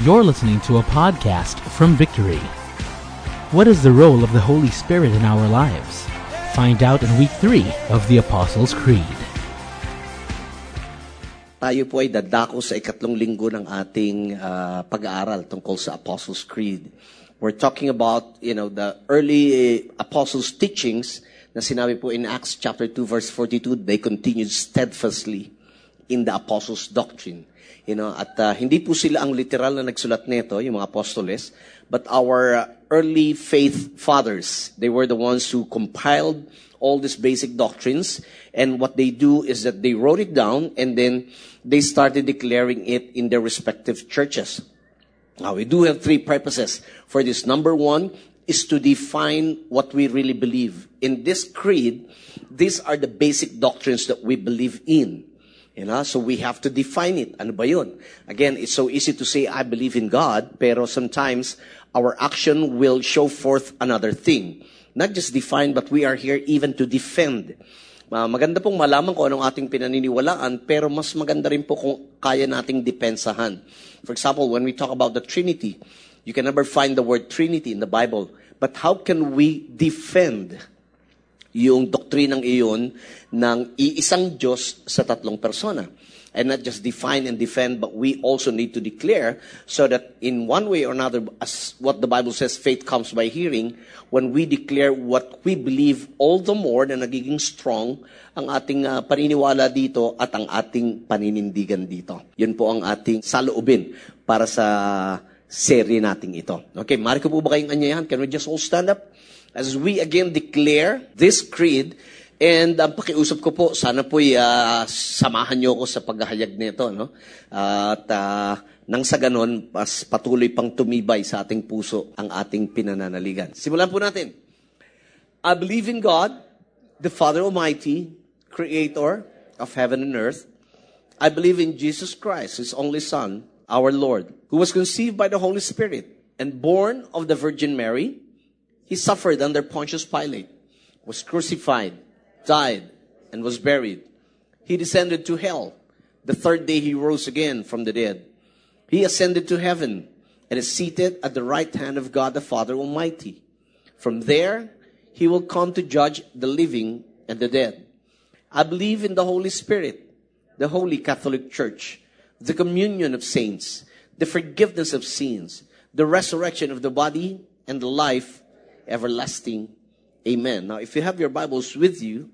You're listening to a podcast from Victory. What is the role of the Holy Spirit in our lives? Find out in week 3 of the Apostles' Creed. Tayo po ay dadako sa ikatlong linggo ng ating uh, pag-aaral tungkol sa Apostles' Creed. We're talking about, you know, the early apostles' teachings na sinabi po in Acts chapter 2 verse 42, they continued steadfastly in the apostles' doctrine. You know, at uh, hindi po sila ang literal na nagsulat nito, yung mga apostoles, but our uh, early faith fathers, they were the ones who compiled all these basic doctrines. And what they do is that they wrote it down and then they started declaring it in their respective churches. Now, we do have three purposes for this. Number one is to define what we really believe. In this creed, these are the basic doctrines that we believe in. You know, so we have to define it. Ano ba yun? Again, it's so easy to say, I believe in God, pero sometimes our action will show forth another thing. Not just define, but we are here even to defend. Uh, maganda pong malaman kung anong ating pinaniniwalaan, pero mas maganda rin po kung kaya nating depensahan. For example, when we talk about the Trinity, you can never find the word Trinity in the Bible. But how can we defend yung doktrinang iyon ng iisang Diyos sa tatlong persona? and not just define and defend, but we also need to declare so that in one way or another, as what the Bible says, faith comes by hearing, when we declare what we believe, all the more na nagiging strong ang ating uh, paniniwala dito at ang ating paninindigan dito. Yun po ang ating saloobin para sa serye nating ito. Okay, mariko po ba kayong anyayahan? Can we just all stand up? As we again declare this creed, And ang pakiusap ko po, sana po uh, samahan niyo ako sa paghahayag nito. No? At uh, nang sa ganon, pas patuloy pang tumibay sa ating puso ang ating pinananaligan. Simulan po natin. I believe in God, the Father Almighty, Creator of heaven and earth. I believe in Jesus Christ, His only Son, our Lord, who was conceived by the Holy Spirit and born of the Virgin Mary. He suffered under Pontius Pilate, was crucified, died, and was buried. He descended to hell. The third day he rose again from the dead. He ascended to heaven and is seated at the right hand of God the Father Almighty. From there, he will come to judge the living and the dead. I believe in the Holy Spirit, the Holy Catholic Church, the communion of saints, the forgiveness of sins, the resurrection of the body, and the life everlasting. Amen. Now, if you have your Bibles with you,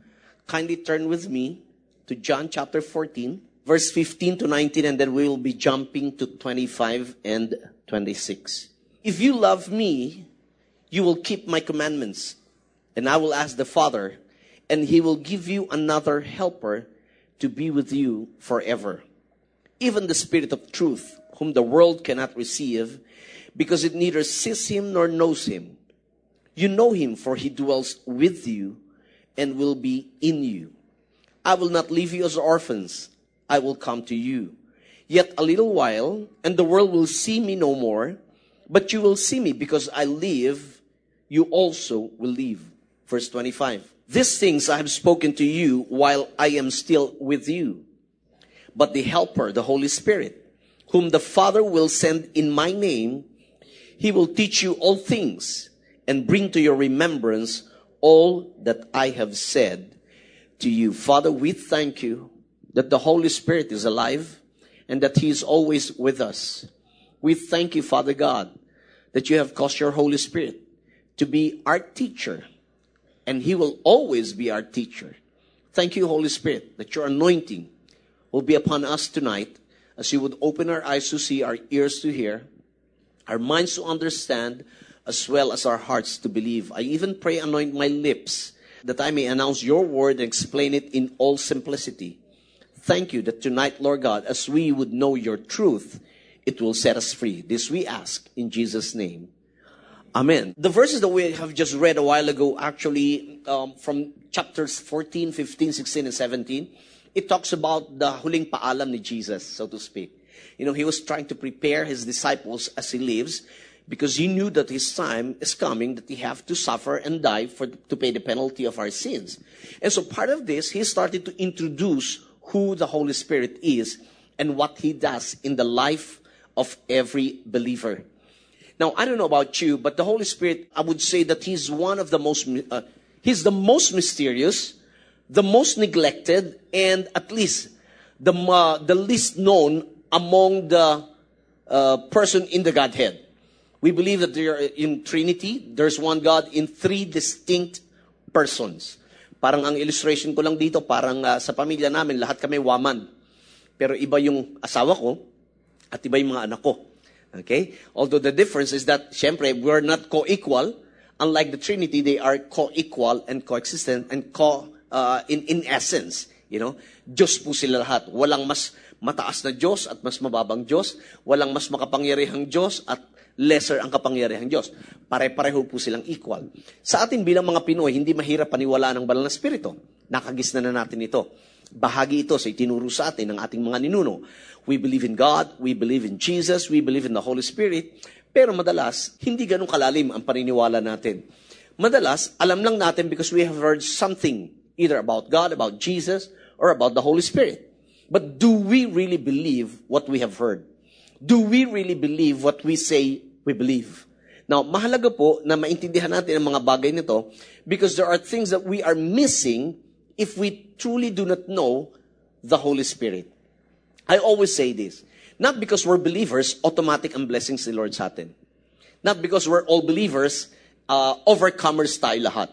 kindly turn with me to John chapter 14, verse 15 to 19, and then we will be jumping to 25 and 26. If you love me, you will keep my commandments, and I will ask the Father, and he will give you another helper to be with you forever. Even the Spirit of truth, whom the world cannot receive, because it neither sees him nor knows him. You know him, for he dwells with you and will be in you. I will not leave you as orphans. I will come to you. Yet a little while, and the world will see me no more, but you will see me because I live, you also will live. Verse 25. These things I have spoken to you while I am still with you. But the Helper, the Holy Spirit, whom the Father will send in my name, he will teach you all things and bring to your remembrance all that I have said to you. Father, we thank you that the Holy Spirit is alive and that He is always with us. We thank you, Father God, that you have caused your Holy Spirit to be our teacher and He will always be our teacher. Thank you, Holy Spirit, that your anointing will be upon us tonight as you would open our eyes to see, our ears to hear, our minds to understand, as well as our hearts to believe. I even pray, anoint my lips that I may announce your word and explain it in all simplicity. Thank you that tonight, Lord God, as we would know your truth, it will set us free. This we ask in Jesus' name. Amen. The verses that we have just read a while ago, actually, um, from chapters 14, 15, 16, and 17, it talks about the huling paalam ni Jesus, so to speak. You know, he was trying to prepare his disciples as he lives because he knew that his time is coming that he have to suffer and die for to pay the penalty of our sins. And so part of this, he started to introduce who the Holy Spirit is and what he does in the life of every believer. Now, I don't know about you, but the Holy Spirit, I would say that He's one of the most, uh, He's the most mysterious, the most neglected, and at least the, uh, the least known among the uh, person in the Godhead. We believe that there in Trinity, there's one God in three distinct persons. Parang ang illustration ko lang dito, parang uh, sa pamilya namin, lahat kami waman. Pero iba yung asawa ko at iba yung mga anak ko. Okay? Although the difference is that, syempre, we're not co-equal. Unlike the Trinity, they are co-equal and coexistent and co, uh, in, in essence. You know? Diyos po sila lahat. Walang mas mataas na Diyos at mas mababang Diyos. Walang mas makapangyarihang Diyos at lesser ang kapangyarihang Diyos. Pare-pareho po silang equal. Sa atin bilang mga Pinoy, hindi mahirap paniwalaan ng banal na Espiritu. Nakagisna na natin ito. Bahagi ito sa itinuro sa atin ng ating mga ninuno. We believe in God, we believe in Jesus, we believe in the Holy Spirit, pero madalas, hindi ganun kalalim ang paniniwala natin. Madalas, alam lang natin because we have heard something, either about God, about Jesus, or about the Holy Spirit. But do we really believe what we have heard? Do we really believe what we say we believe? Now, mahalaga po na maintindihan natin ang mga bagay nito because there are things that we are missing if we truly do not know the Holy Spirit. I always say this. Not because we're believers, automatic ang blessings ni Lord sa atin. Not because we're all believers, uh, overcomers tayo lahat.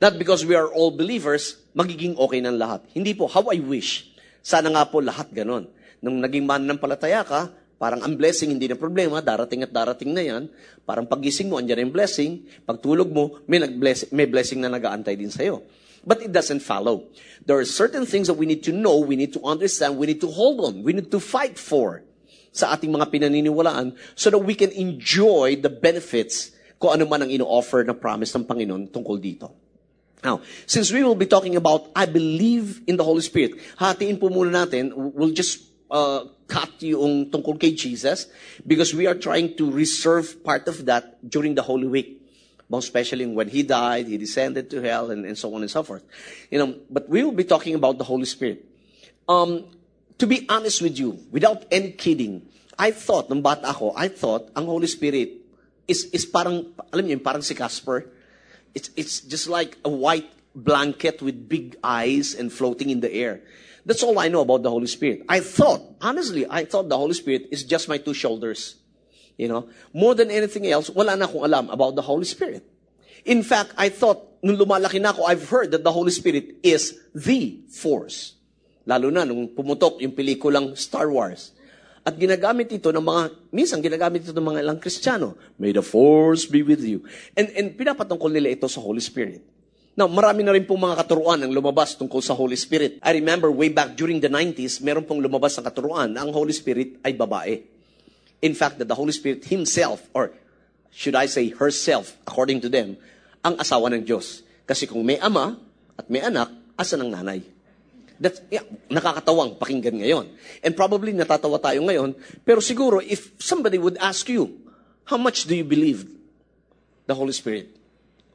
Not because we are all believers, magiging okay ng lahat. Hindi po, how I wish. Sana nga po lahat ganon. Nung naging mananampalataya ka, Parang ang blessing, hindi na problema, darating at darating na yan. Parang pagising mo, andyan yung blessing. Pagtulog mo, may, nag-bless, may blessing na nag-aantay din sa'yo. But it doesn't follow. There are certain things that we need to know, we need to understand, we need to hold on, we need to fight for sa ating mga pinaniniwalaan so that we can enjoy the benefits kung ano man ang ino-offer na promise ng Panginoon tungkol dito. Now, since we will be talking about I believe in the Holy Spirit, hatiin po muna natin, we'll just uh, cut yung tungkol kay Jesus because we are trying to reserve part of that during the Holy Week. Most especially when he died, he descended to hell, and, and so on and so forth. You know, but we will be talking about the Holy Spirit. Um, to be honest with you, without any kidding, I thought, nung bata ako, I thought ang Holy Spirit is, is parang, alam niyo, parang si Casper. It's, it's just like a white blanket with big eyes and floating in the air. That's all I know about the Holy Spirit. I thought, honestly, I thought the Holy Spirit is just my two shoulders. You know, more than anything else, wala na akong alam about the Holy Spirit. In fact, I thought, nung lumalaki na ako, I've heard that the Holy Spirit is the force. Lalo na nung pumutok yung pelikulang Star Wars. At ginagamit ito ng mga, minsan ginagamit ito ng mga ilang Kristiyano. May the force be with you. And, and pinapatungkol nila ito sa Holy Spirit. Now, marami na rin pong mga katuruan ang lumabas tungkol sa Holy Spirit. I remember way back during the 90s, meron pong lumabas na katuruan na ang Holy Spirit ay babae. In fact, that the Holy Spirit himself, or should I say herself, according to them, ang asawa ng Diyos. Kasi kung may ama at may anak, asa ng nanay? That's, yeah, nakakatawang pakinggan ngayon. And probably natatawa tayo ngayon, pero siguro if somebody would ask you, how much do you believe the Holy Spirit?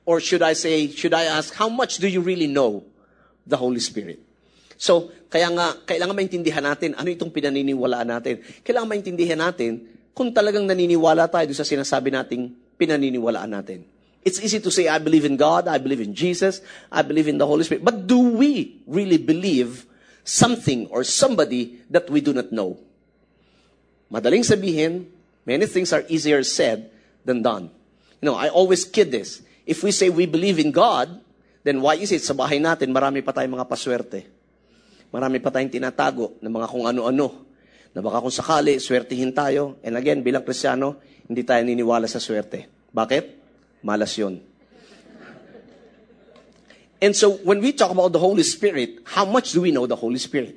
Or should I say, should I ask, how much do you really know the Holy Spirit? So, kaya nga, kailangan maintindihan natin ano itong pinaniniwalaan natin. Kailangan maintindihan natin kung talagang naniniwala tayo sa sinasabi nating pinaniniwalaan natin. It's easy to say, I believe in God, I believe in Jesus, I believe in the Holy Spirit. But do we really believe something or somebody that we do not know? Madaling sabihin, many things are easier said than done. You know, I always kid this. If we say we believe in God, then why is it sa bahay natin marami pa tayong mga paswerte? Marami pa tayong tinatago ng mga kung ano-ano. Na baka kung sakali, swertihin tayo. And again, bilang Krisyano, hindi tayo niniwala sa swerte. Bakit? Malas yun. And so, when we talk about the Holy Spirit, how much do we know the Holy Spirit?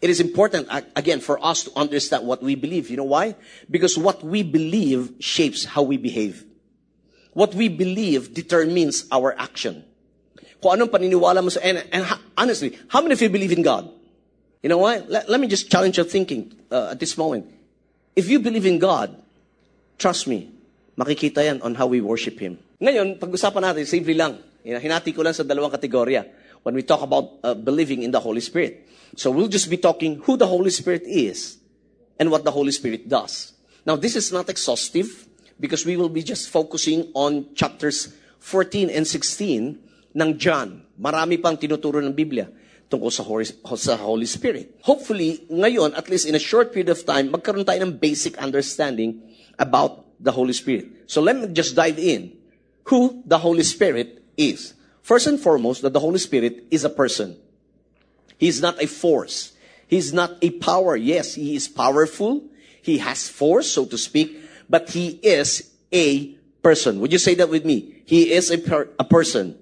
It is important, again, for us to understand what we believe. You know why? Because what we believe shapes how we behave. What we believe determines our action. Kung anong paniniwala mo sa, and, and honestly, how many of you believe in God? You know what? Let, let me just challenge your thinking uh, at this moment. If you believe in God, trust me, makikita yan on how we worship Him. Ngayon, pag-usapan natin, simple lang. Hinati ko lang sa dalawang kategorya when we talk about uh, believing in the Holy Spirit. So we'll just be talking who the Holy Spirit is and what the Holy Spirit does. Now, this is not exhaustive because we will be just focusing on chapters 14 and 16 ng John. Marami pang tinuturo ng Biblia tungkol sa Holy, sa Holy Spirit. Hopefully, ngayon, at least in a short period of time, magkaroon tayo ng basic understanding about the Holy Spirit. So let me just dive in. Who the Holy Spirit is. First and foremost, that the Holy Spirit is a person. He's not a force. He's not a power. Yes, he is powerful. He has force, so to speak, but he is a person. Would you say that with me? He is a, per- a person.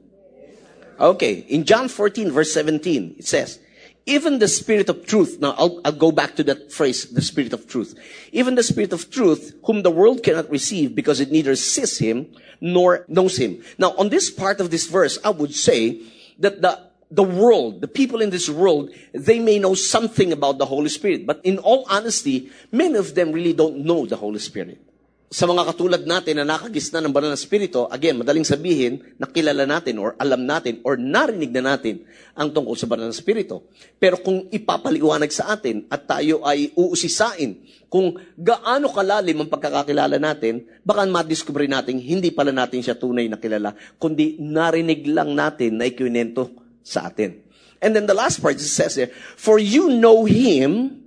Okay, in John 14, verse 17, it says, even the Spirit of truth, now I'll, I'll go back to that phrase, the Spirit of truth. Even the Spirit of truth, whom the world cannot receive because it neither sees him nor knows him. Now, on this part of this verse, I would say that the, the world, the people in this world, they may know something about the Holy Spirit. But in all honesty, many of them really don't know the Holy Spirit. Sa mga katulad natin na nakagisna ng banal na spirito, again, madaling sabihin, nakilala natin or alam natin or narinig na natin ang tungkol sa banal na spirito. Pero kung ipapaliwanag sa atin at tayo ay uusisain kung gaano kalalim ang pagkakakilala natin, baka madiscover natin hindi pala natin siya tunay na kilala, kundi narinig lang natin na ikwinento sa atin. And then the last part, it says there, For you know Him,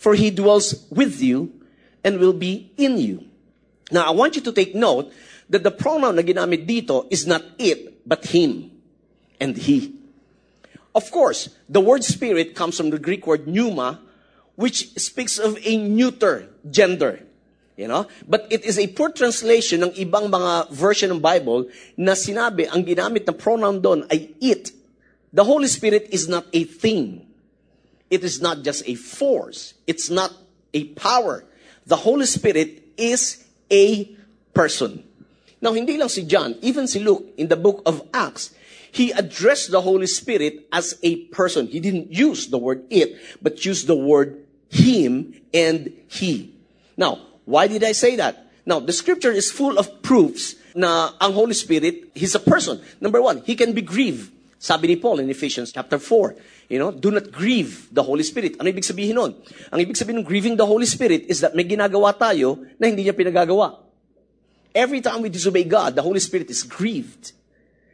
for He dwells with you and will be in you. Now, I want you to take note that the pronoun na ginamit dito is not it, but him and he. Of course, the word spirit comes from the Greek word pneuma, which speaks of a neuter gender. You know? But it is a poor translation ng ibang mga version ng Bible na sinabi, ang ginamit na pronoun doon ay it. The Holy Spirit is not a thing. It is not just a force. It's not a power. The Holy Spirit is a person. Now, hindi lang si John, even si Luke, in the book of Acts, he addressed the Holy Spirit as a person. He didn't use the word it, but used the word him and he. Now, why did I say that? Now, the scripture is full of proofs na ang Holy Spirit, He's a person. Number one, He can be grieved. Sabi ni Paul in Ephesians chapter 4, you know, do not grieve the Holy Spirit. Ano ibig sabihin nun? Ang ibig sabihin ng grieving the Holy Spirit is that may ginagawa tayo na hindi niya pinagagawa. Every time we disobey God, the Holy Spirit is grieved.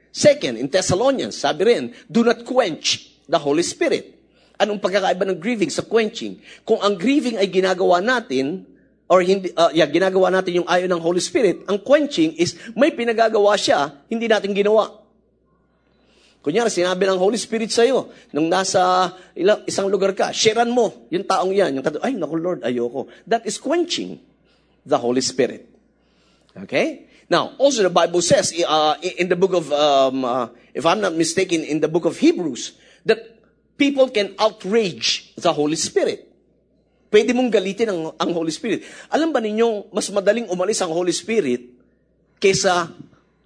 Second, in Thessalonians, sabi rin, do not quench the Holy Spirit. Anong pagkakaiba ng grieving sa quenching? Kung ang grieving ay ginagawa natin, or hindi, uh, yeah, ginagawa natin yung ayon ng Holy Spirit, ang quenching is may pinagagawa siya, hindi natin ginawa. Kunyari, sinabi ng Holy Spirit sa iyo, nung nasa ilang, isang lugar ka, sharean mo yung taong yan. Yung ay, naku Lord, ayoko. That is quenching the Holy Spirit. Okay? Now, also the Bible says uh, in the book of, um, uh, if I'm not mistaken, in the book of Hebrews, that people can outrage the Holy Spirit. Pwede mong galitin ang, ang Holy Spirit. Alam ba ninyo, mas madaling umalis ang Holy Spirit kaysa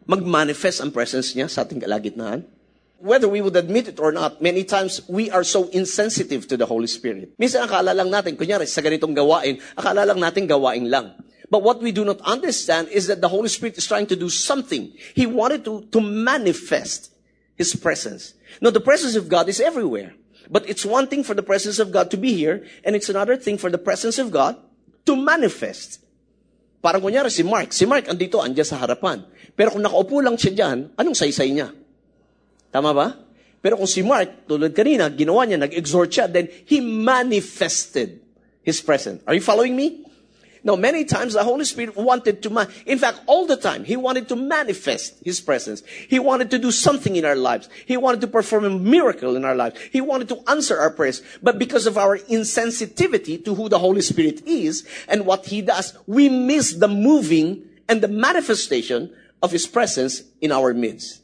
mag-manifest ang presence niya sa ating kalagitnaan? Whether we would admit it or not, many times we are so insensitive to the Holy Spirit. Minsan akala lang natin, kunyari sa ganitong gawain, akala lang natin gawain lang. But what we do not understand is that the Holy Spirit is trying to do something. He wanted to, to manifest His presence. Now, the presence of God is everywhere. But it's one thing for the presence of God to be here, and it's another thing for the presence of God to manifest. Parang kunyari si Mark. Si Mark andito, andyan sa harapan. Pero kung nakaupo lang siya dyan, anong saysay niya? Tama ba? Pero kung si Mark, tulad kanina, ginawa niya, nag-exhort siya, then he manifested his presence. Are you following me? Now, many times the Holy Spirit wanted to, man- in fact, all the time, He wanted to manifest His presence. He wanted to do something in our lives. He wanted to perform a miracle in our lives. He wanted to answer our prayers. But because of our insensitivity to who the Holy Spirit is and what He does, we miss the moving and the manifestation of His presence in our midst.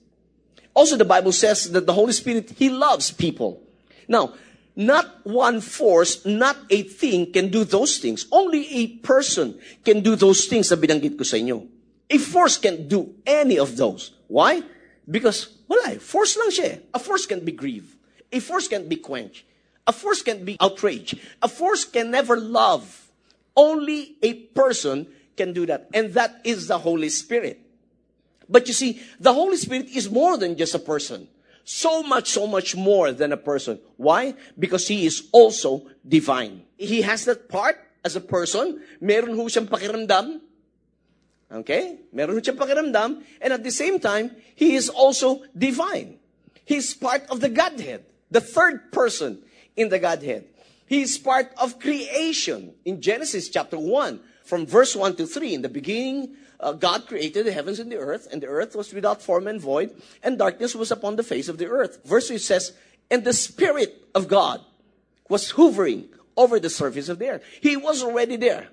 Also, the Bible says that the Holy Spirit, He loves people. Now, not one force, not a thing can do those things. Only a person can do those things na binanggit ko sa inyo. A force can't do any of those. Why? Because, wala eh. Force lang siya eh. A force can't be grieved. A force can't be quenched. A force can't be outraged. A force can never love. Only a person can do that. And that is the Holy Spirit. But you see, the Holy Spirit is more than just a person. So much, so much more than a person. Why? Because he is also divine. He has that part as a person. Meron ho siyang pakiramdam. Okay? Meron ho siyang pakiramdam. And at the same time, He is also divine. He's part of the Godhead. The third person in the Godhead. He is part of creation. In Genesis chapter 1, from verse 1 to 3, in the beginning, uh, God created the heavens and the earth, and the earth was without form and void, and darkness was upon the face of the earth. Verse 3 says, And the Spirit of God was hovering over the surface of the earth. He was already there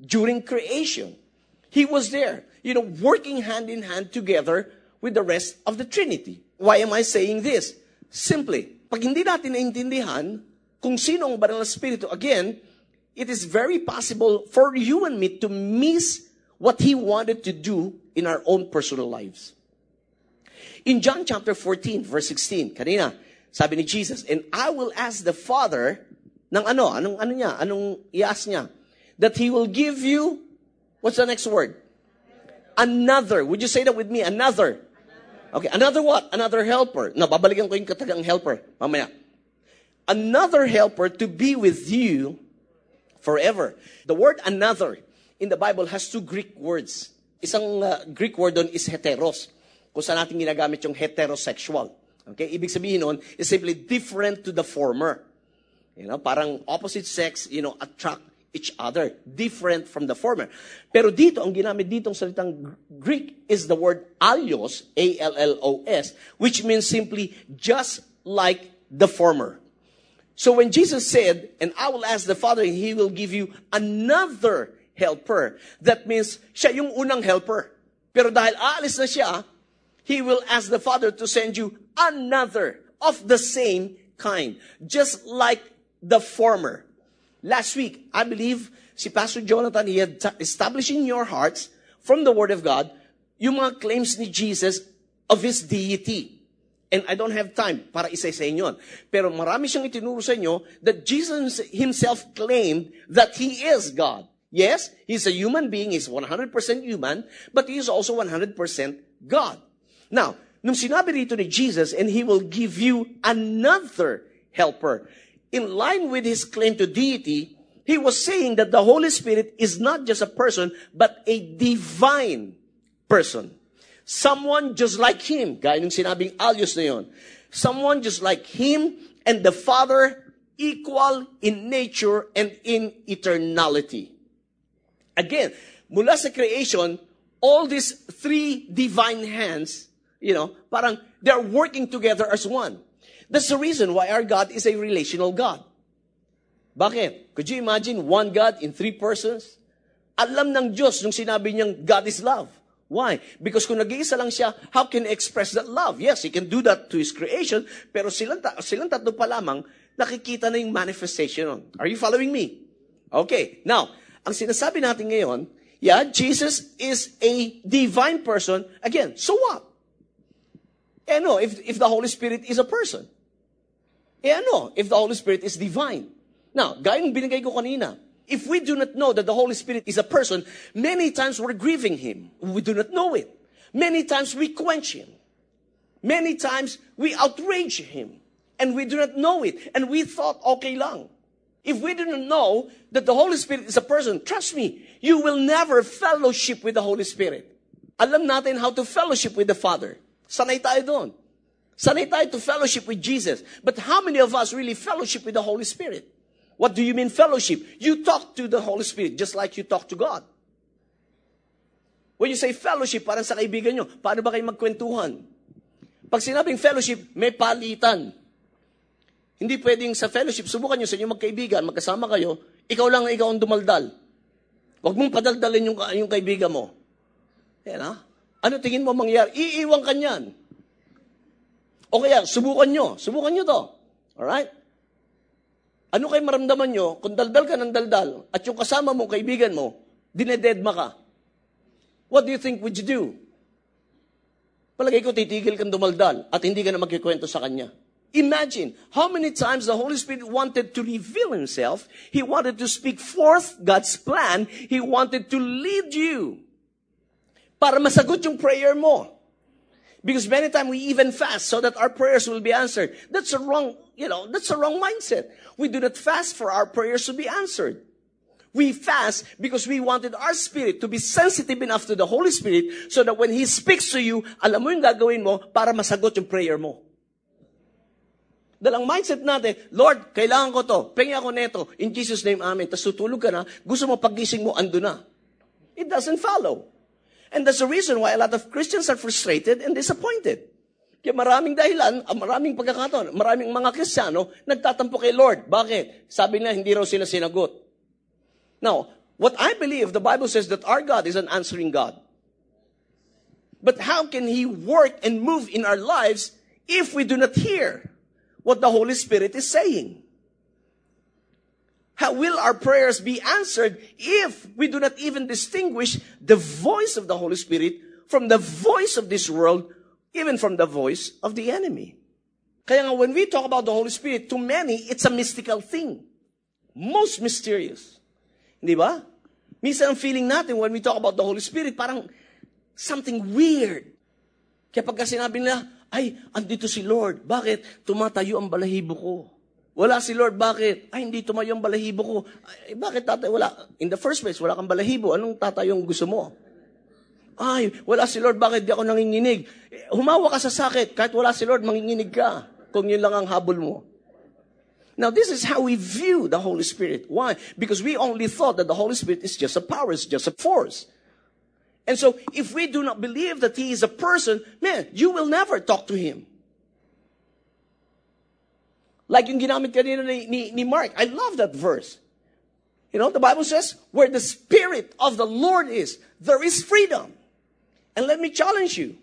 during creation. He was there, you know, working hand in hand together with the rest of the Trinity. Why am I saying this? Simply, pag hindi natin naintindihan kung sino ang banal na spirito, again, it is very possible for you and me to miss what He wanted to do in our own personal lives. In John chapter 14, verse 16, kanina, sabi ni Jesus, and I will ask the Father, ng ano, anong ano niya, anong i-ask niya? That He will give you, what's the next word? Another. Would you say that with me? Another. Okay, another what? Another helper. Na, babalikan ko yung katagang helper. Mamaya. Another helper to be with you forever. The word another in the Bible has two Greek words. Isang uh, Greek word doon is heteros. Kung saan natin ginagamit yung heterosexual. Okay? Ibig sabihin nun is simply different to the former. You know, parang opposite sex, you know, attract each other. Different from the former. Pero dito, ang ginamit dito ang salitang Greek is the word allos, A-L-L-O-S, which means simply just like the former. So when Jesus said, and I will ask the Father, and He will give you another helper. That means, siya yung unang helper. Pero dahil aalis na siya, He will ask the Father to send you another of the same kind. Just like the former. Last week, I believe si Pastor Jonathan, he had established in your hearts from the Word of God yung mga claims ni Jesus of His deity. And I don't have time para isa-isa yun. Pero marami siyang itinuro sa inyo that Jesus Himself claimed that He is God. Yes, he's a human being, he's 100% human, but he is also 100% God. Now, nung sinabi rito ni Jesus, and he will give you another helper. In line with his claim to deity, he was saying that the Holy Spirit is not just a person, but a divine person. Someone just like him, gaya nung sinabing alios na. Someone just like him and the Father equal in nature and in eternality. Again, mula sa creation, all these three divine hands, you know, parang they're working together as one. That's the reason why our God is a relational God. Bakit? Could you imagine one God in three persons? Alam ng Diyos nung sinabi niyang God is love. Why? Because kung nag-iisa lang siya, how can he express that love? Yes, he can do that to his creation, pero silang, ta- silang tatlo pa lamang, nakikita na yung manifestation. Are you following me? Okay, now, ang sinasabi natin ngayon, yeah, Jesus is a divine person. Again, so what? Eh no, if, if the Holy Spirit is a person. Eh no, if the Holy Spirit is divine. Now, gaya ng binigay ko kanina, if we do not know that the Holy Spirit is a person, many times we're grieving Him. We do not know it. Many times we quench Him. Many times we outrage Him. And we do not know it. And we thought, okay lang. If we didn't know that the Holy Spirit is a person, trust me, you will never fellowship with the Holy Spirit. Alam natin how to fellowship with the Father. Sanay tayo doon. Sanay tayo to fellowship with Jesus. But how many of us really fellowship with the Holy Spirit? What do you mean fellowship? You talk to the Holy Spirit just like you talk to God. When you say fellowship, parang sa kaibigan nyo, paano ba kayo magkwentuhan? Pag sinabing fellowship, may palitan. Hindi pwedeng sa fellowship, subukan nyo sa inyong magkaibigan, magkasama kayo, ikaw lang ikaw ang dumaldal. Huwag mong padaldalin yung, yung kaibigan mo. Yan ha? Ano tingin mo mangyari? Iiwan ka niyan. O kaya, subukan nyo. Subukan nyo to. Alright? Ano kayo maramdaman nyo kung daldal ka ng daldal at yung kasama mo, kaibigan mo, dinededma ka? What do you think would you do? Palagay ko, titigil kang dumaldal at hindi ka na magkikwento sa kanya. Imagine how many times the Holy Spirit wanted to reveal Himself. He wanted to speak forth God's plan. He wanted to lead you. Para masagot yung prayer mo. Because many times we even fast so that our prayers will be answered. That's a wrong, you know, that's a wrong mindset. We do not fast for our prayers to be answered. We fast because we wanted our spirit to be sensitive enough to the Holy Spirit so that when He speaks to you, alam mo yung gagawin mo para masagot yung prayer mo. Dalang mindset natin, Lord, kailangan ko to. Pengi ako neto. In Jesus' name, amen. Tapos tutulog ka na, gusto mo pagising mo, ando na. It doesn't follow. And that's the reason why a lot of Christians are frustrated and disappointed. Kaya maraming dahilan, ah, maraming pagkakataon, maraming mga Kristiyano nagtatampo kay Lord. Bakit? Sabi na hindi raw sila sinagot. Now, what I believe, the Bible says that our God is an answering God. But how can He work and move in our lives if we do not hear what the Holy Spirit is saying? How will our prayers be answered if we do not even distinguish the voice of the Holy Spirit from the voice of this world, even from the voice of the enemy? Kaya nga, when we talk about the Holy Spirit, to many, it's a mystical thing. Most mysterious. Di ba? Minsan ang feeling natin when we talk about the Holy Spirit, parang something weird. Kaya pagka sinabi nila, ay, andito si Lord. Bakit? Tumatayo ang balahibo ko. Wala si Lord, bakit? Ay, hindi tumayo ang balahibo ko. Ay, bakit tatay? Wala. In the first place, wala kang balahibo. Anong tatayong gusto mo? Ay, wala si Lord, bakit di ako nanginginig? Humawa ka sa sakit. Kahit wala si Lord, manginginig ka. Kung yun lang ang habol mo. Now, this is how we view the Holy Spirit. Why? Because we only thought that the Holy Spirit is just a power, it's just a force. And so, if we do not believe that He is a person, man, you will never talk to Him. Like yung ginamit kanina ni, ni, ni Mark. I love that verse. You know, the Bible says, where the Spirit of the Lord is, there is freedom. And let me challenge you.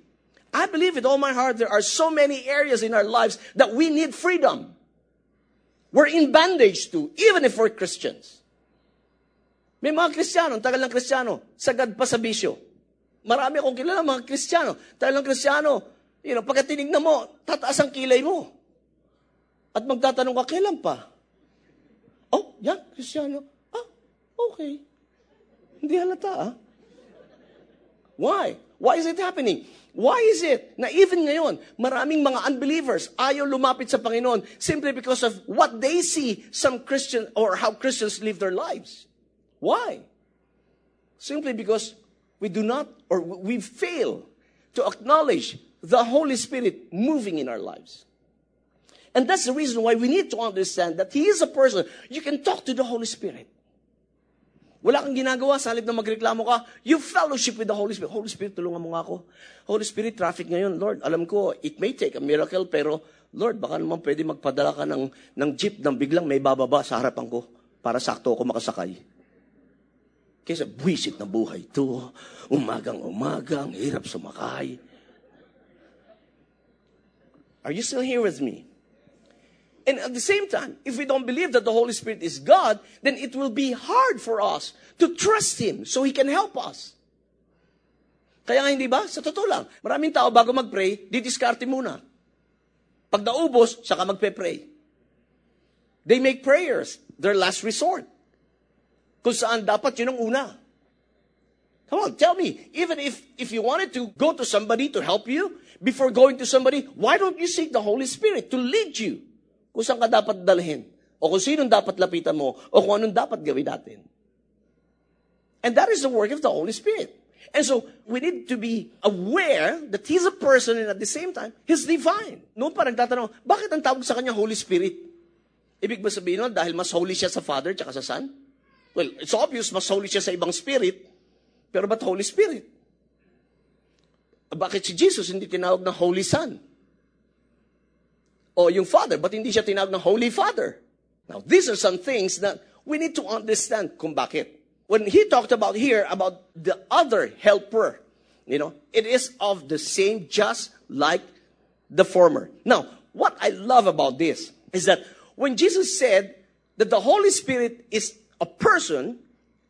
I believe with all my heart there are so many areas in our lives that we need freedom. We're in bandage to, even if we're Christians. May mga Kristiyano, tagal ng Kristiyano, sagad pa sa bisyo. Marami akong kilala mga Kristiyano, tagal ng Kristiyano, you know, pagka tinignan mo, tataas ang kilay mo. At magtatanong ka, kailan pa? Oh, yan, Kristiyano. Ah, okay. Hindi halata, ah. Why? Why is it happening? Why is it na even ngayon, maraming mga unbelievers ayaw lumapit sa Panginoon simply because of what they see some Christian or how Christians live their lives? Why? Simply because we do not or we fail to acknowledge the Holy Spirit moving in our lives. And that's the reason why we need to understand that He is a person. You can talk to the Holy Spirit. Wala kang ginagawa, sa halip na magreklamo ka, you fellowship with the Holy Spirit. Holy Spirit, tulungan mo nga ako. Holy Spirit, traffic ngayon. Lord, alam ko, it may take a miracle, pero Lord, baka naman pwede magpadala ka ng, ng jeep nang biglang may bababa sa harapan ko para sakto ako makasakay. Kaysa buwisit na buhay to, umagang umagang, hirap sumakay. Are you still here with me? And at the same time, if we don't believe that the Holy Spirit is God, then it will be hard for us to trust Him so He can help us. Kaya nga hindi ba? Sa totoo lang, maraming tao bago mag-pray, didiskarte muna. Pag naubos, saka magpe-pray. They make prayers their last resort. Kung saan dapat yun ang una. Come on, tell me, even if, if you wanted to go to somebody to help you, before going to somebody, why don't you seek the Holy Spirit to lead you? kung saan ka dapat dalhin, o kung sinong dapat lapitan mo, o kung anong dapat gawin natin. And that is the work of the Holy Spirit. And so, we need to be aware that He's a person and at the same time, He's divine. Noon pa nagtatanong, bakit ang tawag sa Kanya Holy Spirit? Ibig ba sabihin nun, dahil mas holy siya sa Father tsaka sa Son? Well, it's obvious, mas holy siya sa ibang spirit, pero ba't Holy Spirit? Bakit si Jesus hindi tinawag na Holy Son? o yung Father, but hindi siya tinawag ng Holy Father. Now, these are some things that we need to understand kung bakit. When he talked about here about the other helper, you know, it is of the same just like the former. Now, what I love about this is that when Jesus said that the Holy Spirit is a person,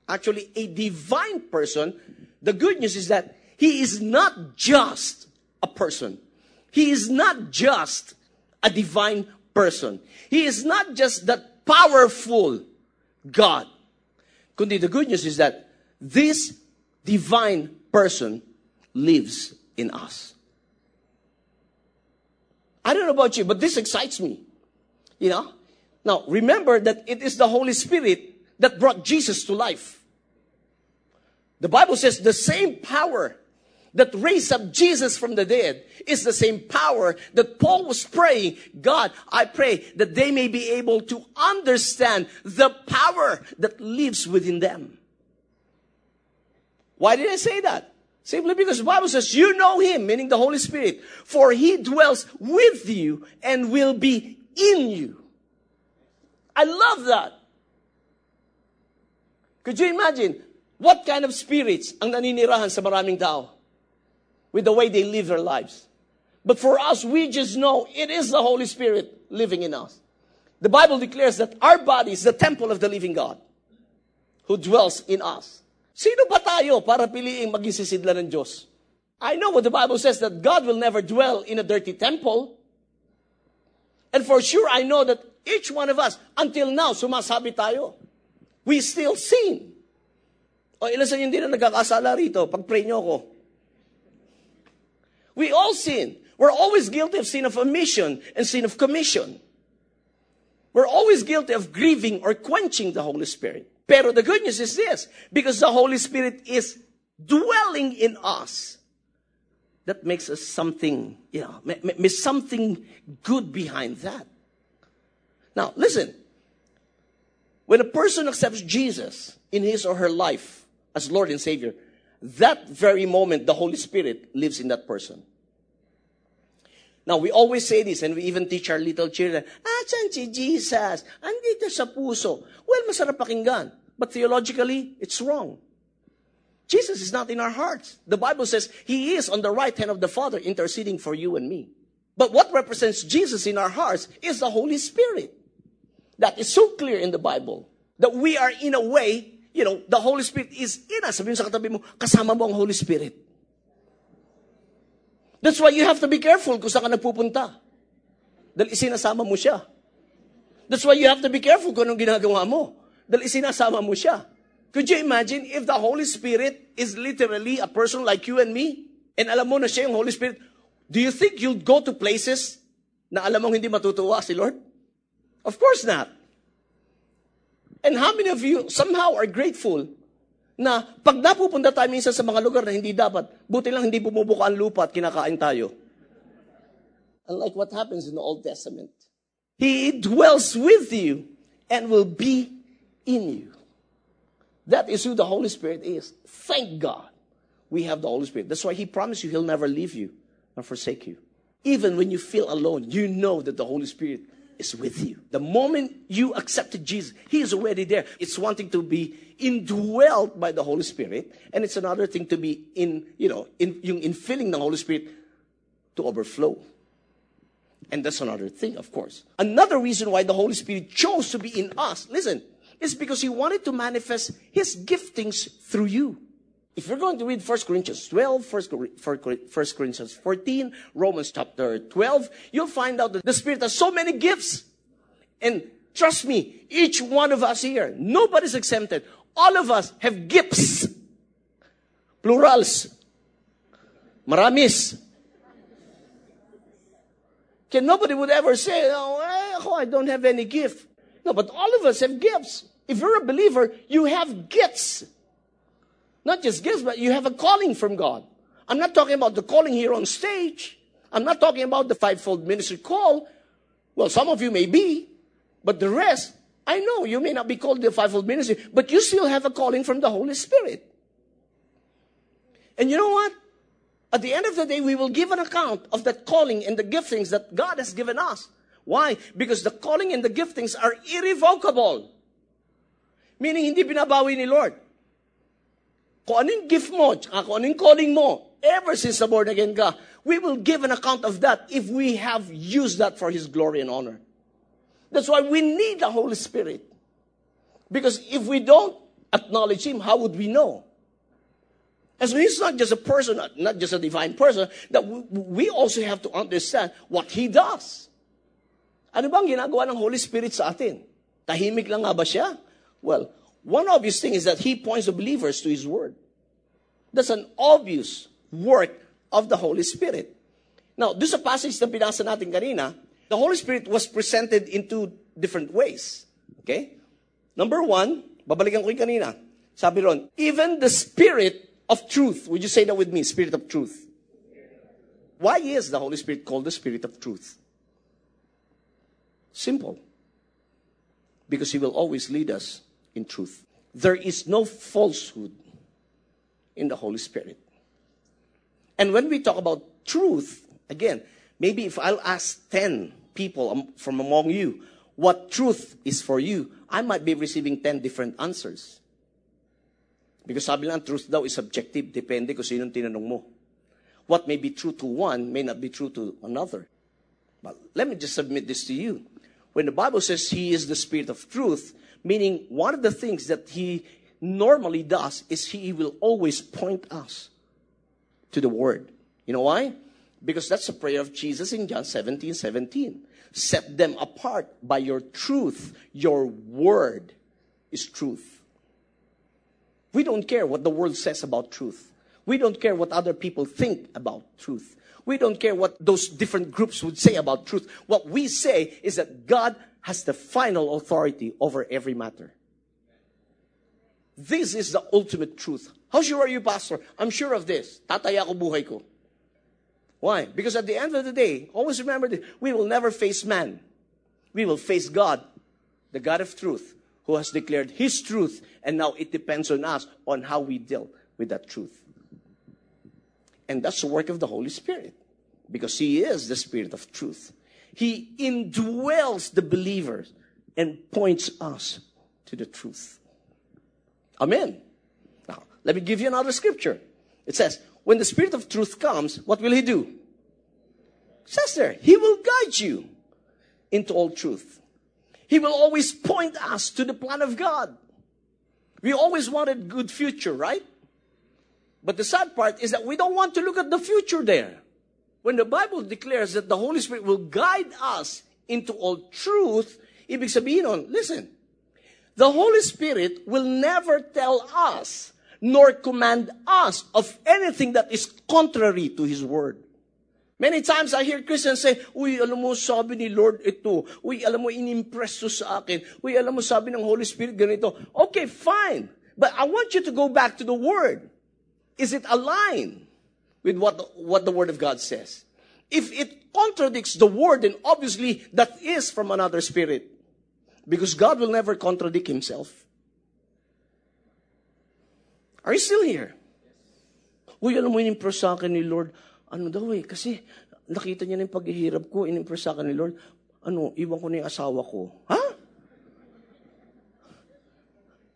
actually a divine person, the good news is that he is not just a person. He is not just a divine person. He is not just that powerful God. Kundi the good news is that this divine person lives in us. I don't know about you, but this excites me. You know? Now, remember that it is the Holy Spirit that brought Jesus to life. The Bible says the same power that raised up Jesus from the dead is the same power that Paul was praying. God, I pray that they may be able to understand the power that lives within them. Why did I say that? Simply because the Bible says you know him, meaning the Holy Spirit, for he dwells with you and will be in you. I love that. Could you imagine what kind of spirits ang naninirahan sa maraming tao? with the way they live their lives. But for us, we just know it is the Holy Spirit living in us. The Bible declares that our body is the temple of the living God who dwells in us. Sino ba tayo para piliing maging sisidla ng Diyos? I know what the Bible says that God will never dwell in a dirty temple. And for sure, I know that each one of us, until now, sumasabi tayo. We still sin. O ilan sa inyo hindi na nagkakasala rito? Pag-pray nyo ako. We all sin. We're always guilty of sin of omission and sin of commission. We're always guilty of grieving or quenching the Holy Spirit. Pero the good news is this, because the Holy Spirit is dwelling in us, that makes us something, you know, miss something good behind that. Now, listen. When a person accepts Jesus in his or her life as Lord and Savior, that very moment, the Holy Spirit lives in that person. Now, we always say this, and we even teach our little children, ah, si Jesus? Andito sa puso. Well, masarap pakinggan. But theologically, it's wrong. Jesus is not in our hearts. The Bible says He is on the right hand of the Father interceding for you and me. But what represents Jesus in our hearts is the Holy Spirit. That is so clear in the Bible. That we are in a way you know, the Holy Spirit is in us. Sabihin sa katabi mo, kasama mo ang Holy Spirit. That's why you have to be careful kung saan ka nagpupunta. Dahil isinasama mo siya. That's why you have to be careful kung anong ginagawa mo. Dahil isinasama mo siya. Could you imagine if the Holy Spirit is literally a person like you and me? And alam mo na siya yung Holy Spirit. Do you think you'll go to places na alam mong hindi matutuwa si Lord? Of course not. And how many of you somehow are grateful na pag napupunta tayo minsan sa mga lugar na hindi dapat, buti lang hindi bumubuka ang lupa at kinakain tayo. Unlike what happens in the Old Testament. He dwells with you and will be in you. That is who the Holy Spirit is. Thank God we have the Holy Spirit. That's why He promised you He'll never leave you nor forsake you. Even when you feel alone, you know that the Holy Spirit is with you. The moment you accepted Jesus, He is already there. It's one thing to be indwelt by the Holy Spirit, and it's another thing to be in, you know, in, yung infilling the Holy Spirit to overflow. And that's another thing, of course. Another reason why the Holy Spirit chose to be in us, listen, is because He wanted to manifest His giftings through you. If you're going to read 1 Corinthians 12, 1 Corinthians 14, Romans chapter 12, you'll find out that the Spirit has so many gifts. And trust me, each one of us here, nobody's exempted. All of us have gifts. Plurals. Maramis. Okay, nobody would ever say, oh, eh, oh, I don't have any gift. No, but all of us have gifts. If you're a believer, you have gifts. Not just gifts, but you have a calling from God. I'm not talking about the calling here on stage. I'm not talking about the fivefold ministry call. Well, some of you may be, but the rest, I know you may not be called the fivefold ministry, but you still have a calling from the Holy Spirit. And you know what? At the end of the day, we will give an account of that calling and the giftings that God has given us. Why? Because the calling and the giftings are irrevocable. Meaning, hindi binabawi ni Lord. Kung anong gift mo, tsaka kung anong calling mo, ever since na born again ka, we will give an account of that if we have used that for His glory and honor. That's why we need the Holy Spirit. Because if we don't acknowledge Him, how would we know? And so He's not just a person, not just a divine person, that we also have to understand what He does. Ano bang ginagawa ng Holy Spirit sa atin? Tahimik lang nga ba siya? Well, One obvious thing is that he points the believers to his word. That's an obvious work of the Holy Spirit. Now, this is a passage na binasa natin kanina. The Holy Spirit was presented in two different ways. Okay? Number one, Babalikan ko yung kanina. Sabi ron, even the spirit of truth. Would you say that with me? Spirit of truth. Why is the Holy Spirit called the Spirit of truth? Simple. Because He will always lead us in truth. There is no falsehood in the Holy Spirit. And when we talk about truth, again, maybe if I'll ask 10 people from among you what truth is for you, I might be receiving 10 different answers. Because sabi lang, truth daw is subjective. Depende kung sinong tinanong mo. What may be true to one may not be true to another. But let me just submit this to you. When the Bible says He is the Spirit of truth, meaning one of the things that He normally does is He will always point us to the Word. You know why? Because that's the prayer of Jesus in John 17 17. Set them apart by your truth. Your Word is truth. We don't care what the world says about truth. We don't care what other people think about truth. We don't care what those different groups would say about truth. What we say is that God has the final authority over every matter. This is the ultimate truth. How sure are you, Pastor? I'm sure of this. Tataya ko buhay ko. Why? Because at the end of the day, always remember this, we will never face man. We will face God, the God of truth, who has declared his truth, and now it depends on us on how we deal with that truth. And that's the work of the Holy Spirit, because he is the Spirit of truth. He indwells the believers and points us to the truth. Amen. Now, let me give you another scripture. It says, when the Spirit of truth comes, what will he do? It says there, he will guide you into all truth. He will always point us to the plan of God. We always wanted a good future, right? But the sad part is that we don't want to look at the future there. When the Bible declares that the Holy Spirit will guide us into all truth, ibig sabihin nun, listen, the Holy Spirit will never tell us nor command us of anything that is contrary to His Word. Many times I hear Christians say, Uy, alam mo, sabi ni Lord ito. Uy, alam mo, inimpress sa akin. Uy, alam mo, sabi ng Holy Spirit ganito. Okay, fine. But I want you to go back to the Word. Is it aligned with what, what the Word of God says? If it contradicts the Word, then obviously that is from another spirit. Because God will never contradict Himself. Are you still here? Uy, alam mo, inimpress sa akin ni Lord ano daw eh, kasi nakita niya na yung paghihirap ko, inimpress sa akin ni Lord, ano, iwan ko na yung asawa ko. Ha?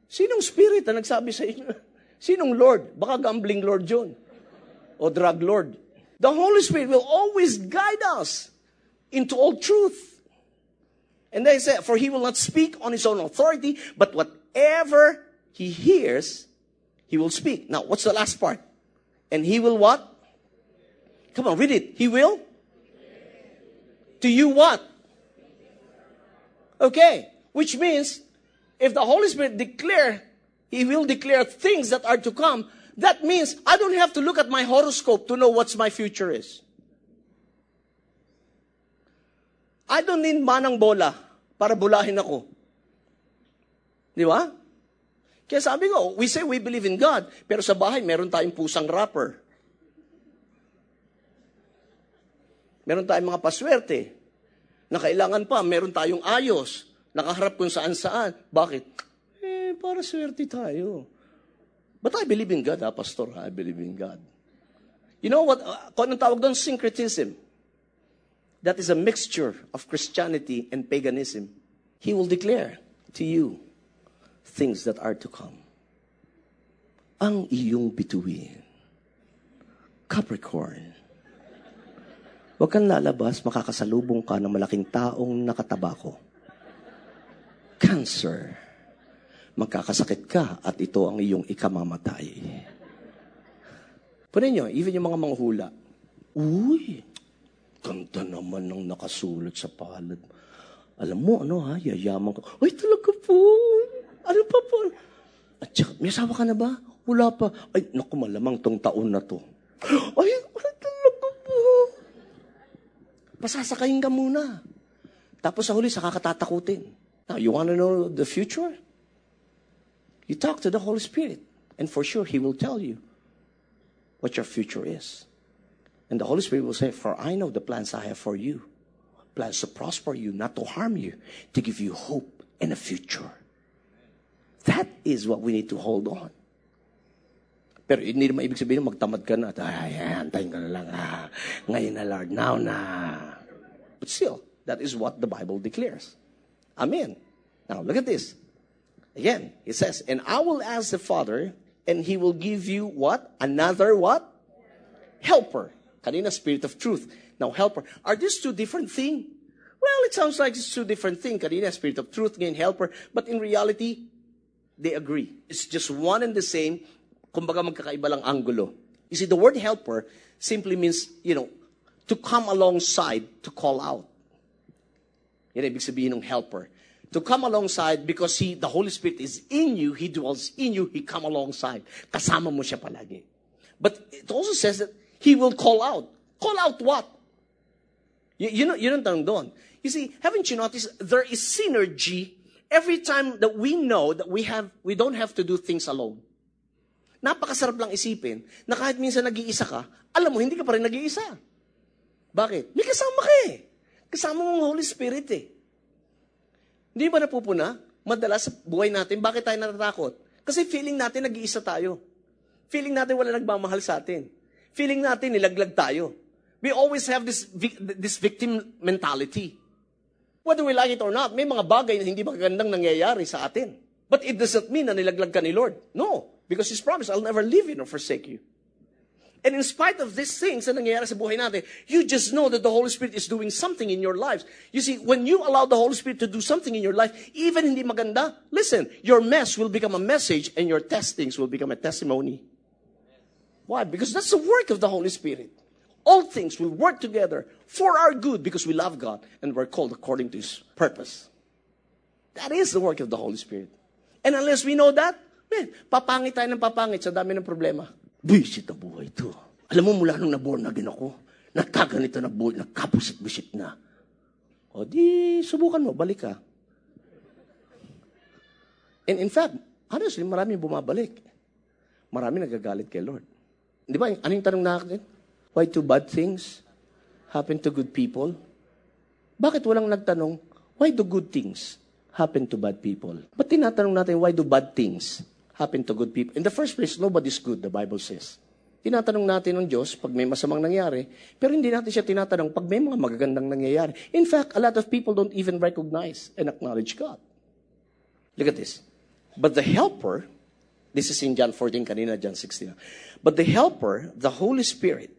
Sinong spirit na nagsabi sa inyo? Sinong Lord? Baka gambling Lord yun. O drug Lord. The Holy Spirit will always guide us into all truth. And they say, for he will not speak on his own authority, but whatever he hears, he will speak. Now, what's the last part? And he will what? Come on, read it. He will? To you what? Okay. Which means, if the Holy Spirit declare, He will declare things that are to come, that means I don't have to look at my horoscope to know what my future is. I don't need manang bola para bulahin ako. Di ba? Kaya sabi ko, we say we believe in God, pero sa bahay meron tayong pusang rapper. Meron tayong mga paswerte na kailangan pa, meron tayong ayos, nakaharap kung saan-saan. Bakit? Eh, para swerte tayo. But I believe in God, ha, Pastor. I believe in God. You know what? Uh, kung anong tawag doon? Syncretism. That is a mixture of Christianity and paganism. He will declare to you things that are to come. Ang iyong bituin. Capricorn Huwag kang lalabas, makakasalubong ka ng malaking taong nakatabako. Cancer. Magkakasakit ka at ito ang iyong ikamamatay. Punin nyo, even yung mga manghula. Uy, ganda naman ng nakasulat sa palad. Alam mo, ano ha, yayaman ko. Ay, talaga po. Ano pa po? At saka, may asawa ka na ba? Wala pa. Ay, naku, malamang tong taon na to. Ay, Pasasakayin ka muna. Tapos sa huli, saka katatakutin. Now, you want to know the future? You talk to the Holy Spirit, and for sure, He will tell you what your future is. And the Holy Spirit will say, For I know the plans I have for you plans to prosper you, not to harm you, to give you hope and a future. That is what we need to hold on. Pero hindi naman ibig sabihin magtamad ka na at ay, antayin ka na lang. Ah, ngayon na Lord, now na. But still, that is what the Bible declares. Amen. Now, look at this. Again, it says, And I will ask the Father, and He will give you what? Another what? Helper. Kanina, Spirit of Truth. Now, helper. Are these two different things? Well, it sounds like it's two different things. Kanina, Spirit of Truth, again, helper. But in reality, they agree. It's just one and the same. Kumbaga magkakaiba lang angulo. You see, the word helper simply means, you know, to come alongside, to call out. Yan ibig sabihin ng helper. To come alongside because he, the Holy Spirit is in you, He dwells in you, He come alongside. Kasama mo siya palagi. But it also says that He will call out. Call out what? You, you know, yun ang tanong doon. You see, haven't you noticed there is synergy every time that we know that we have, we don't have to do things alone. Napakasarap lang isipin na kahit minsan nag-iisa ka, alam mo, hindi ka pa rin nag-iisa. Bakit? May kasama ka eh. Kasama mo ang Holy Spirit eh. Hindi ba napupuna? Madalas sa buhay natin, bakit tayo natatakot? Kasi feeling natin nag-iisa tayo. Feeling natin wala nagmamahal sa atin. Feeling natin nilaglag tayo. We always have this, this victim mentality. Whether we like it or not, may mga bagay na hindi magagandang nangyayari sa atin. But it doesn't mean na nilaglag ka ni Lord. No. Because His promise, I'll never leave you nor forsake you. And in spite of these things na nangyayari sa buhay natin, you just know that the Holy Spirit is doing something in your lives. You see, when you allow the Holy Spirit to do something in your life, even hindi maganda, listen, your mess will become a message and your testings will become a testimony. Why? Because that's the work of the Holy Spirit. All things will work together for our good because we love God and we're called according to His purpose. That is the work of the Holy Spirit. And unless we know that, man, papangit tayo ng papangit sa dami ng problema. Buisit na buhay ito. Alam mo, mula nung naborn na ako, nagkaganito na buhay, nagkapusit-busit na. O di, subukan mo, balik ka. And in fact, honestly, marami bumabalik. Marami nagagalit kay Lord. Di ba, anong tanong natin? Why do bad things happen to good people? Bakit walang nagtanong, why do good things happen to bad people? Ba't tinatanong natin, why do bad things happen to good people? In the first place, nobody's good, the Bible says. Tinatanong natin ng Diyos pag may masamang nangyari, pero hindi natin siya tinatanong pag may mga magagandang nangyayari. In fact, a lot of people don't even recognize and acknowledge God. Look at this. But the helper, this is in John 14, kanina John 16. But the helper, the Holy Spirit,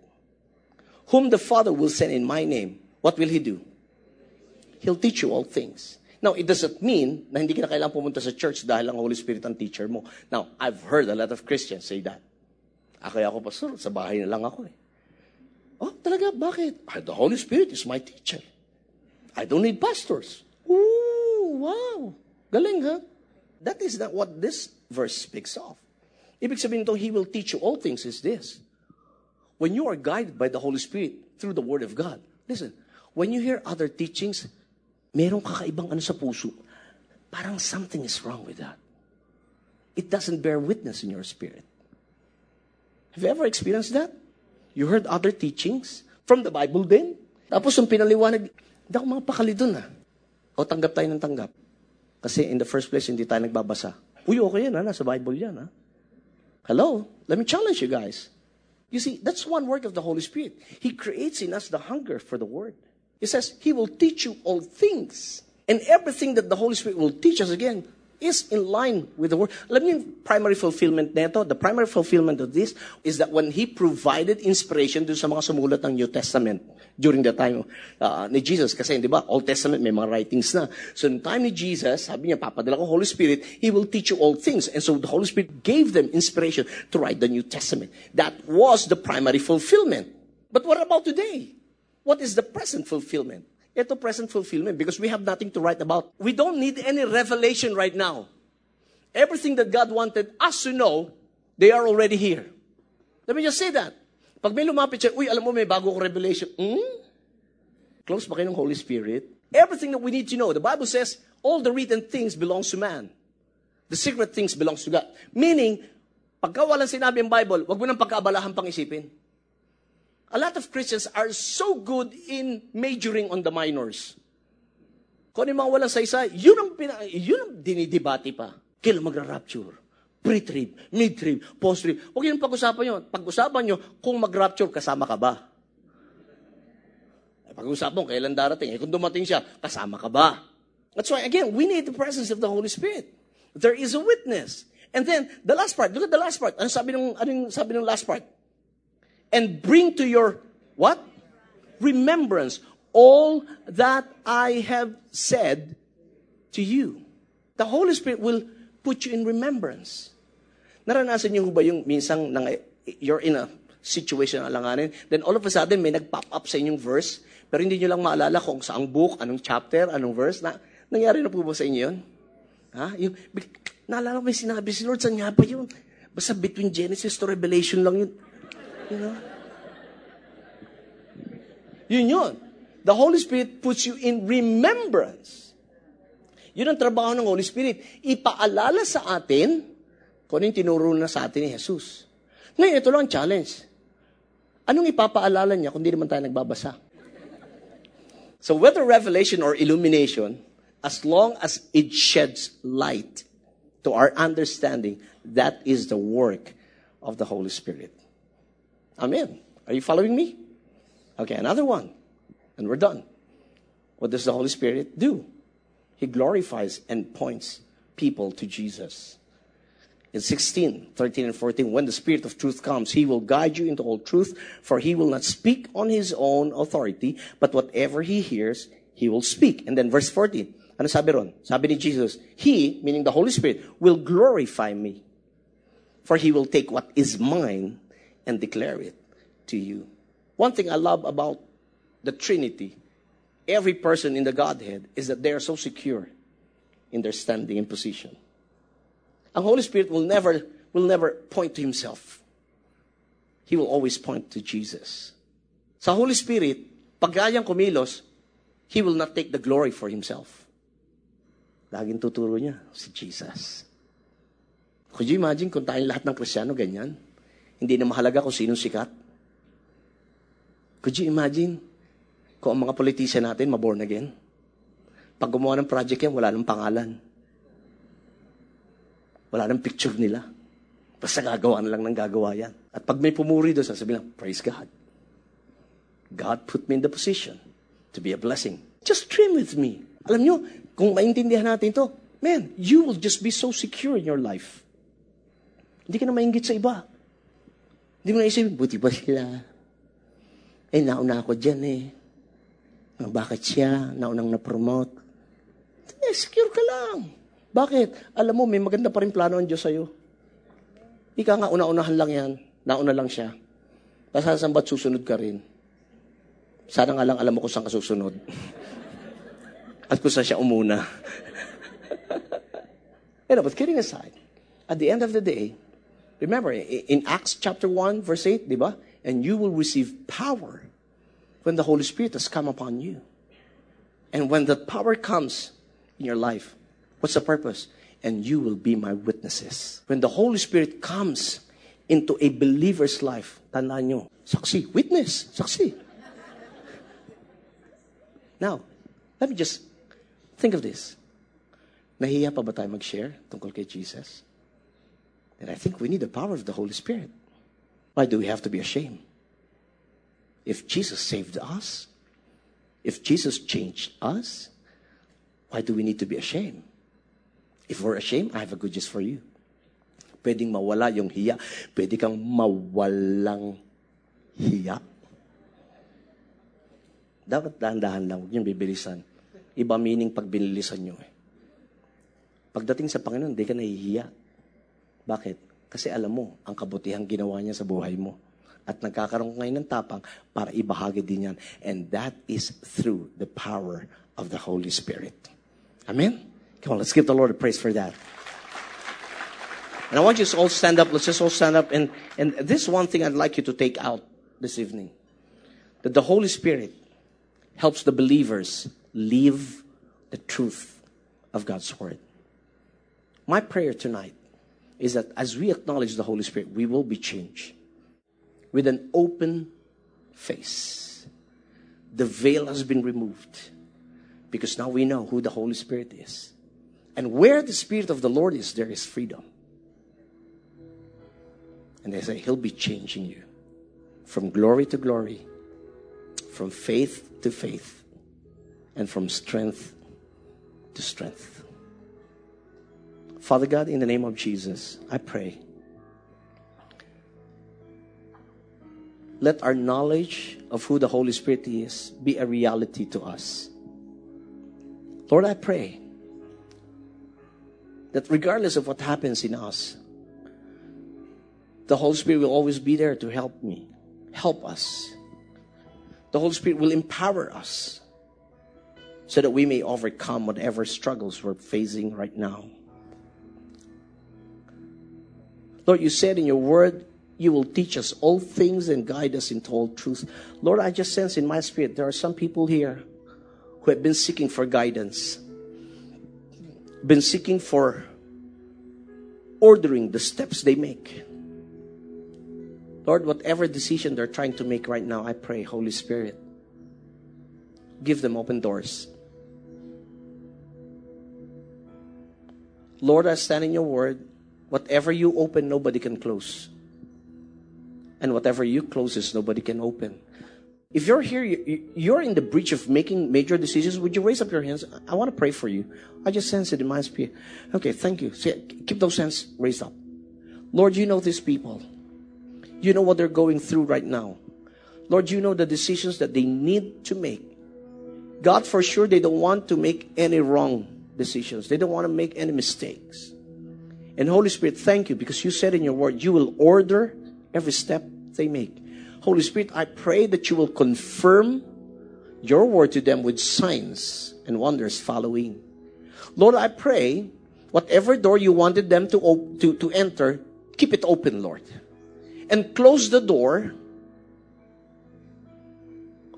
whom the Father will send in my name, what will He do? He'll teach you all things. Now, it doesn't mean na hindi ka na kailangan pumunta sa church dahil ang Holy Spirit ang teacher mo. Now, I've heard a lot of Christians say that. Ako ako, pastor, sa bahay na lang ako eh. Oh, talaga? Bakit? Ah, the Holy Spirit is my teacher. I don't need pastors. Ooh, wow. Galing, ha? That is not what this verse speaks of. Ibig sabihin ito, He will teach you all things is this. When you are guided by the Holy Spirit through the Word of God, listen, when you hear other teachings, merong kakaibang ano sa puso. Parang something is wrong with that. It doesn't bear witness in your spirit. Have you ever experienced that? You heard other teachings from the Bible din? Tapos yung pinaliwanag, hindi mga pakali dun ah. O tanggap tayo ng tanggap. Kasi in the first place, hindi tayo nagbabasa. Uy, okay yan ha, nasa Bible yan ha. Hello? Let me challenge you guys. You see, that's one work of the Holy Spirit. He creates in us the hunger for the Word. He says, He will teach you all things. And everything that the Holy Spirit will teach us again is in line with the word. Let me primary fulfillment neto. The primary fulfillment of this is that when He provided inspiration dun sa mga sumulat ng New Testament during the time uh, ni Jesus, kasi di ba, Old Testament may mga writings na. So in time ni Jesus, sabi niya, papadala ko Holy Spirit, He will teach you all things. And so the Holy Spirit gave them inspiration to write the New Testament. That was the primary fulfillment. But what about today? What is the present fulfillment? Ito present fulfillment because we have nothing to write about. We don't need any revelation right now. Everything that God wanted us to know, they are already here. Let me just say that. Pag may lumapit siya, uy, alam mo, may bago ko revelation. Hmm? Close ba kayo ng Holy Spirit? Everything that we need to know. The Bible says, all the written things belongs to man. The secret things belongs to God. Meaning, pagka walang sinabi ang Bible, wag mo nang pagkaabalahan pang isipin. A lot of Christians are so good in majoring on the minors. Kung ano yung mga walang saysay, yun ang, pina, yun ang dinidebate pa. Kailan magra-rapture? Pre-trib, mid-trib, post-trib. Huwag yun pag-usapan nyo. Pag-usapan nyo, kung mag-rapture, kasama ka ba? Pag-usapan mo, kailan darating? Eh, kung dumating siya, kasama ka ba? That's why, again, we need the presence of the Holy Spirit. There is a witness. And then, the last part, look at the last part. Ano sabi ng, ano sabi ng last part? And bring to your what? Remembrance all that I have said to you. The Holy Spirit will put you in remembrance. Naranasan niyo ba yung minsang nang, you're in a situation na alanganin, then all of a sudden may nag-pop up sa inyong verse, pero hindi niyo lang maalala kung saang book, anong chapter, anong verse. Na, nangyari na po ba sa inyo yun? Ha? Yung, naalala ko may sinabi si Lord, saan nga ba yun? Basta between Genesis to Revelation lang yun. You know? Yun yun. The Holy Spirit puts you in remembrance. Yun ang trabaho ng Holy Spirit. Ipaalala sa atin kung anong tinuro na sa atin ni Jesus. Ngayon, ito lang ang challenge. Anong ipapaalala niya kung di naman tayo nagbabasa? So whether revelation or illumination, as long as it sheds light to our understanding, that is the work of the Holy Spirit. Amen. Are you following me? Okay, another one. And we're done. What does the Holy Spirit do? He glorifies and points people to Jesus. In 16, 13, and 14, when the Spirit of truth comes, He will guide you into all truth, for He will not speak on His own authority, but whatever He hears, He will speak. And then verse 14, ano sabi ron? Sabi ni Jesus, He, meaning the Holy Spirit, will glorify me, for He will take what is mine and declare it to you. One thing I love about the Trinity, every person in the Godhead, is that they are so secure in their standing and position. And Holy Spirit will never, will never point to himself. He will always point to Jesus. Sa Holy Spirit, pag gayang kumilos, He will not take the glory for Himself. Laging tuturo niya, si Jesus. Could you imagine kung tayong lahat ng Kristiyano ganyan? Hindi na mahalaga kung sino sikat? Could you imagine kung ang mga politician natin maborn again? Pag gumawa ng project yan, wala nang pangalan. Wala nang picture nila. Basta gagawa na lang ng gagawa yan. At pag may pumuri doon, sasabihin lang, praise God. God put me in the position to be a blessing. Just dream with me. Alam nyo, kung maintindihan natin to, man, you will just be so secure in your life. Hindi ka na maingit sa iba. Hindi mo naisip, buti ba sila? Eh, nauna ako dyan eh. Bakit siya? Naunang na-promote. Eh, secure ka lang. Bakit? Alam mo, may maganda pa rin plano ang Diyos sa'yo. Ika nga, una-unahan lang yan. Nauna lang siya. Saan ba't susunod ka rin? Sana nga lang alam mo kung saan ka susunod. At kung saan siya umuna. you know, but kidding aside, at the end of the day, remember, in Acts chapter 1, verse 8, di ba? and you will receive power when the Holy Spirit has come upon you. And when that power comes in your life, what's the purpose? And you will be my witnesses. When the Holy Spirit comes into a believer's life, tandaan nyo, saksi, witness, saksi. Now, let me just think of this. Nahiya pa ba tayo mag-share tungkol kay Jesus? And I think we need the power of the Holy Spirit. Why do we have to be ashamed? If Jesus saved us, if Jesus changed us, why do we need to be ashamed? If we're ashamed, I have a good news for you. Pwedeng mawala yung hiya. Pwede kang mawalang hiya. Dapat dahan-dahan lang, huwag niyong bibilisan. Iba meaning pag binilisan niyo eh. Pagdating sa Panginoon, hindi ka nahihiya. Bakit? Kasi alam mo, ang kabutihang ginawa niya sa buhay mo. At nagkakaroon ngayon ng tapang para ibahagi din yan. And that is through the power of the Holy Spirit. Amen? Come on, let's give the Lord a praise for that. And I want you to all stand up. Let's just all stand up. And, and this one thing I'd like you to take out this evening. That the Holy Spirit helps the believers live the truth of God's Word. My prayer tonight is that as we acknowledge the Holy Spirit, we will be changed with an open face. The veil has been removed because now we know who the Holy Spirit is. And where the Spirit of the Lord is, there is freedom. And they say, He'll be changing you from glory to glory, from faith to faith, and from strength to strength. Father God, in the name of Jesus, I pray. Let our knowledge of who the Holy Spirit is be a reality to us. Lord, I pray that regardless of what happens in us, the Holy Spirit will always be there to help me, help us. The Holy Spirit will empower us so that we may overcome whatever struggles we're facing right now. Lord, you said in your word, you will teach us all things and guide us into all truth. Lord, I just sense in my spirit there are some people here who have been seeking for guidance, been seeking for ordering the steps they make. Lord, whatever decision they're trying to make right now, I pray, Holy Spirit, give them open doors. Lord, I stand in your word. Whatever you open, nobody can close. And whatever you closes, nobody can open. If you're here, you're in the breach of making major decisions, would you raise up your hands? I want to pray for you. I just sense it in my spirit. Okay, thank you. See, keep those hands raised up. Lord, you know these people. You know what they're going through right now. Lord, you know the decisions that they need to make. God, for sure, they don't want to make any wrong decisions. They don't want to make any mistakes. And Holy Spirit, thank you because you said in your word, you will order every step they make. Holy Spirit, I pray that you will confirm your word to them with signs and wonders following. Lord, I pray whatever door you wanted them to, op- to, to enter, keep it open, Lord. And close the door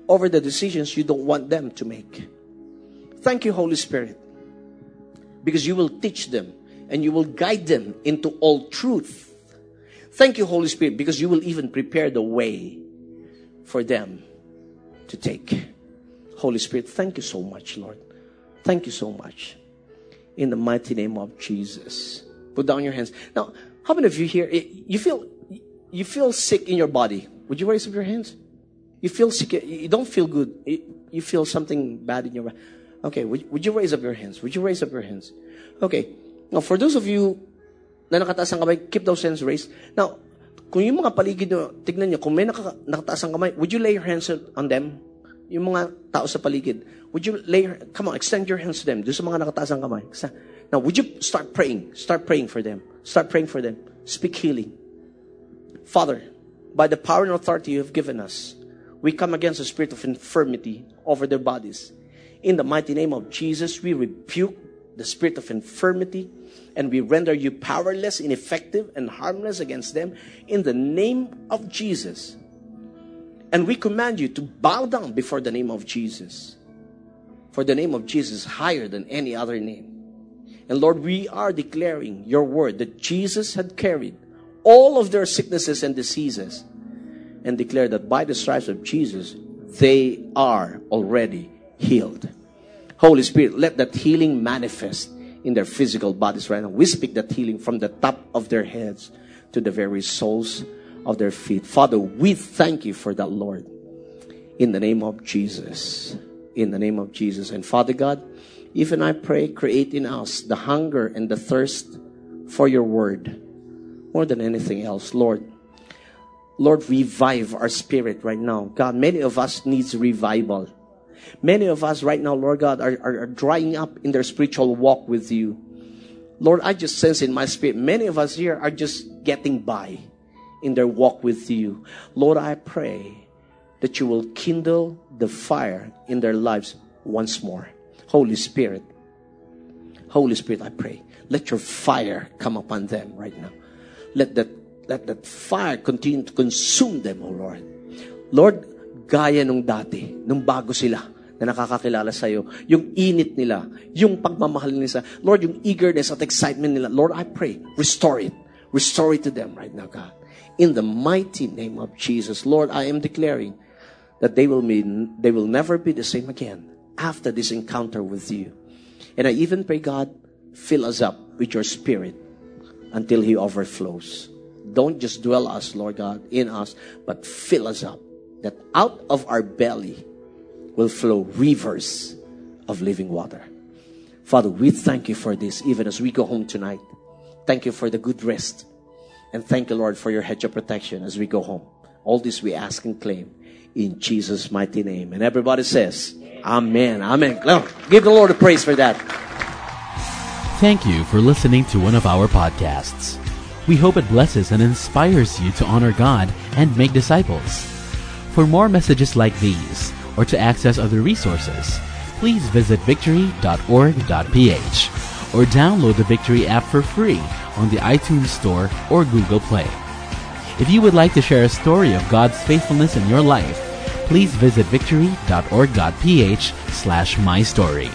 over the decisions you don't want them to make. Thank you, Holy Spirit, because you will teach them and you will guide them into all truth. Thank you, Holy Spirit, because you will even prepare the way for them to take. Holy Spirit, thank you so much, Lord. Thank you so much. In the mighty name of Jesus. Put down your hands. Now, how many of you here, eh, you feel, you feel sick in your body? Would you raise up your hands? You feel sick, eh, you don't feel good. You feel something bad in your body. Okay, would, would you raise up your hands? Would you raise up your hands? Okay. Now, for those of you na nakataas ang kamay, keep those hands raised. Now, kung yung mga paligid nyo, tignan nyo, kung may naka, nakataas ang kamay, would you lay your hands on them? Yung mga tao sa paligid, would you lay your, come on, extend your hands to them, doon sa mga nakataas ang kamay. Now, would you start praying? Start praying for them. Start praying for them. Speak healing. Father, by the power and authority you have given us, we come against the spirit of infirmity over their bodies. In the mighty name of Jesus, we rebuke the spirit of infirmity and we render you powerless, ineffective, and harmless against them in the name of Jesus. And we command you to bow down before the name of Jesus. For the name of Jesus is higher than any other name. And Lord, we are declaring your word that Jesus had carried all of their sicknesses and diseases and declare that by the stripes of Jesus, they are already healed. Holy Spirit, let that healing manifest in their physical bodies right now. We speak that healing from the top of their heads to the very soles of their feet. Father, we thank you for that, Lord. In the name of Jesus. In the name of Jesus. And Father God, even I pray, create in us the hunger and the thirst for your word more than anything else, Lord. Lord, revive our spirit right now. God, many of us needs revival. Many of us right now, Lord God, are, are, are drying up in their spiritual walk with you. Lord, I just sense in my spirit, many of us here are just getting by in their walk with you. Lord, I pray that you will kindle the fire in their lives once more. Holy Spirit, Holy Spirit, I pray, let your fire come upon them right now. Let that, let that fire continue to consume them, O Lord. Lord, gaya nung dati, nung bago sila, na nakakakilala sa'yo. Yung init nila, yung pagmamahal nila. Lord, yung eagerness at excitement nila. Lord, I pray, restore it. Restore it to them right now, God. In the mighty name of Jesus, Lord, I am declaring that they will be, they will never be the same again after this encounter with you. And I even pray, God, fill us up with your spirit until he overflows. Don't just dwell us, Lord God, in us, but fill us up. That out of our belly will flow rivers of living water. Father, we thank you for this even as we go home tonight. Thank you for the good rest. And thank you, Lord, for your hedge of protection as we go home. All this we ask and claim in Jesus' mighty name. And everybody says, Amen. Amen. Give the Lord a praise for that. Thank you for listening to one of our podcasts. We hope it blesses and inspires you to honor God and make disciples. For more messages like these, or to access other resources, please visit victory.org.ph or download the Victory app for free on the iTunes Store or Google Play. If you would like to share a story of God's faithfulness in your life, please visit victory.org.ph slash my story.